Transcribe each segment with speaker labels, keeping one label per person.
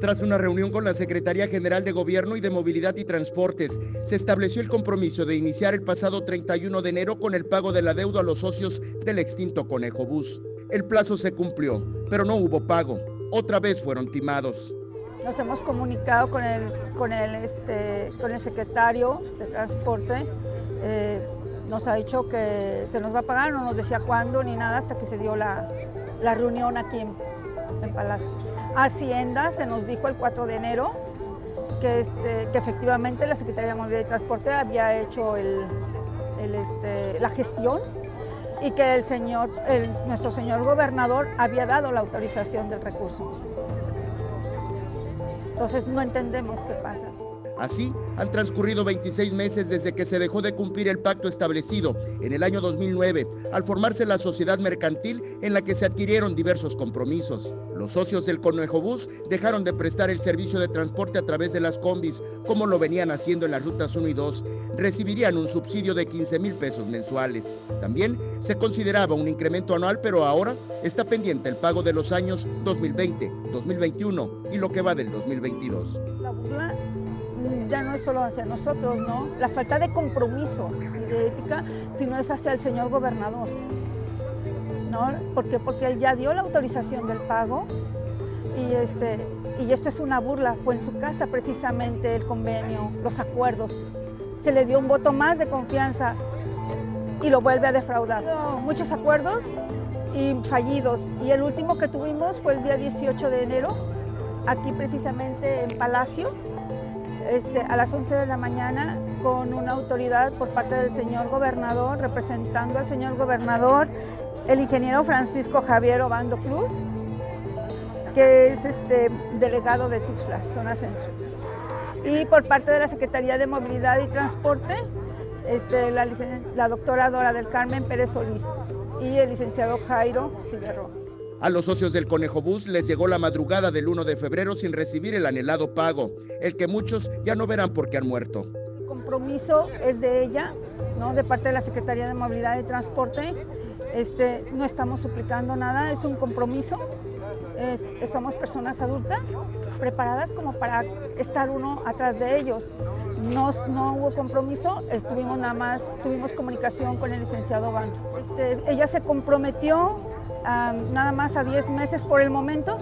Speaker 1: Tras una reunión con la Secretaría General de Gobierno y de Movilidad y Transportes, se estableció el compromiso de iniciar el pasado 31 de enero con el pago del adeudo a los socios del extinto Conejo Bus. El plazo se cumplió, pero no hubo pago. Otra vez fueron timados.
Speaker 2: Nos hemos comunicado con el, con el, este, con el secretario de Transporte. Eh, nos ha dicho que se nos va a pagar, no nos decía cuándo ni nada hasta que se dio la, la reunión aquí en, en Palacio. Hacienda se nos dijo el 4 de enero que, este, que efectivamente la Secretaría de Movilidad y Transporte había hecho este, la gestión y que el señor, el, nuestro señor gobernador había dado la autorización del recurso. Entonces no entendemos qué pasa.
Speaker 1: Así, han transcurrido 26 meses desde que se dejó de cumplir el pacto establecido en el año 2009, al formarse la sociedad mercantil en la que se adquirieron diversos compromisos. Los socios del Conejo Bus dejaron de prestar el servicio de transporte a través de las combis, como lo venían haciendo en las rutas 1 y 2. Recibirían un subsidio de 15 mil pesos mensuales. También se consideraba un incremento anual, pero ahora está pendiente el pago de los años 2020, 2021 y lo que va del 2022.
Speaker 2: La burla ya no es solo hacia nosotros, ¿no? La falta de compromiso y de ética, sino es hacia el señor gobernador, ¿no? ¿Por qué? Porque él ya dio la autorización del pago y, este, y esto es una burla. Fue en su casa precisamente el convenio, los acuerdos. Se le dio un voto más de confianza y lo vuelve a defraudar. Muchos acuerdos y fallidos. Y el último que tuvimos fue el día 18 de enero, aquí precisamente en Palacio, este, a las 11 de la mañana con una autoridad por parte del señor gobernador, representando al señor gobernador, el ingeniero Francisco Javier Obando Cruz, que es este, delegado de Tuxtla, zona centro. Y por parte de la Secretaría de Movilidad y Transporte, este, la, doctora Dora del Carmen Pérez Solís y el licenciado Jairo Figueroa.
Speaker 1: A los socios del Conejo Bus les llegó la madrugada del 1 de febrero sin recibir el anhelado pago, el que muchos ya no verán porque han muerto.
Speaker 2: El compromiso es de ella, ¿no? de parte de la Secretaría de Movilidad y Transporte. Este, no estamos suplicando nada, es un compromiso. Somos personas adultas preparadas como para estar uno atrás de ellos. No, no hubo compromiso, estuvimos nada más, tuvimos comunicación con el licenciado Bancho. Este, ella se comprometió nada más a 10 meses por el momento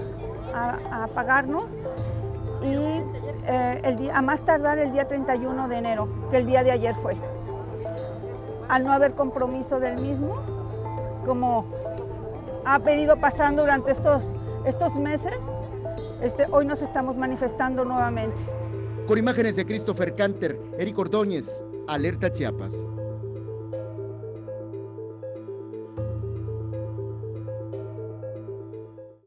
Speaker 2: a, pagarnos y eh, a más tardar el día 31 de enero, que el día de ayer fue. Al no haber compromiso del mismo, como ha venido pasando durante estos, estos meses, este, hoy nos estamos manifestando nuevamente.
Speaker 1: Con imágenes de Christopher Canter, Eric Ordóñez, Alerta Chiapas.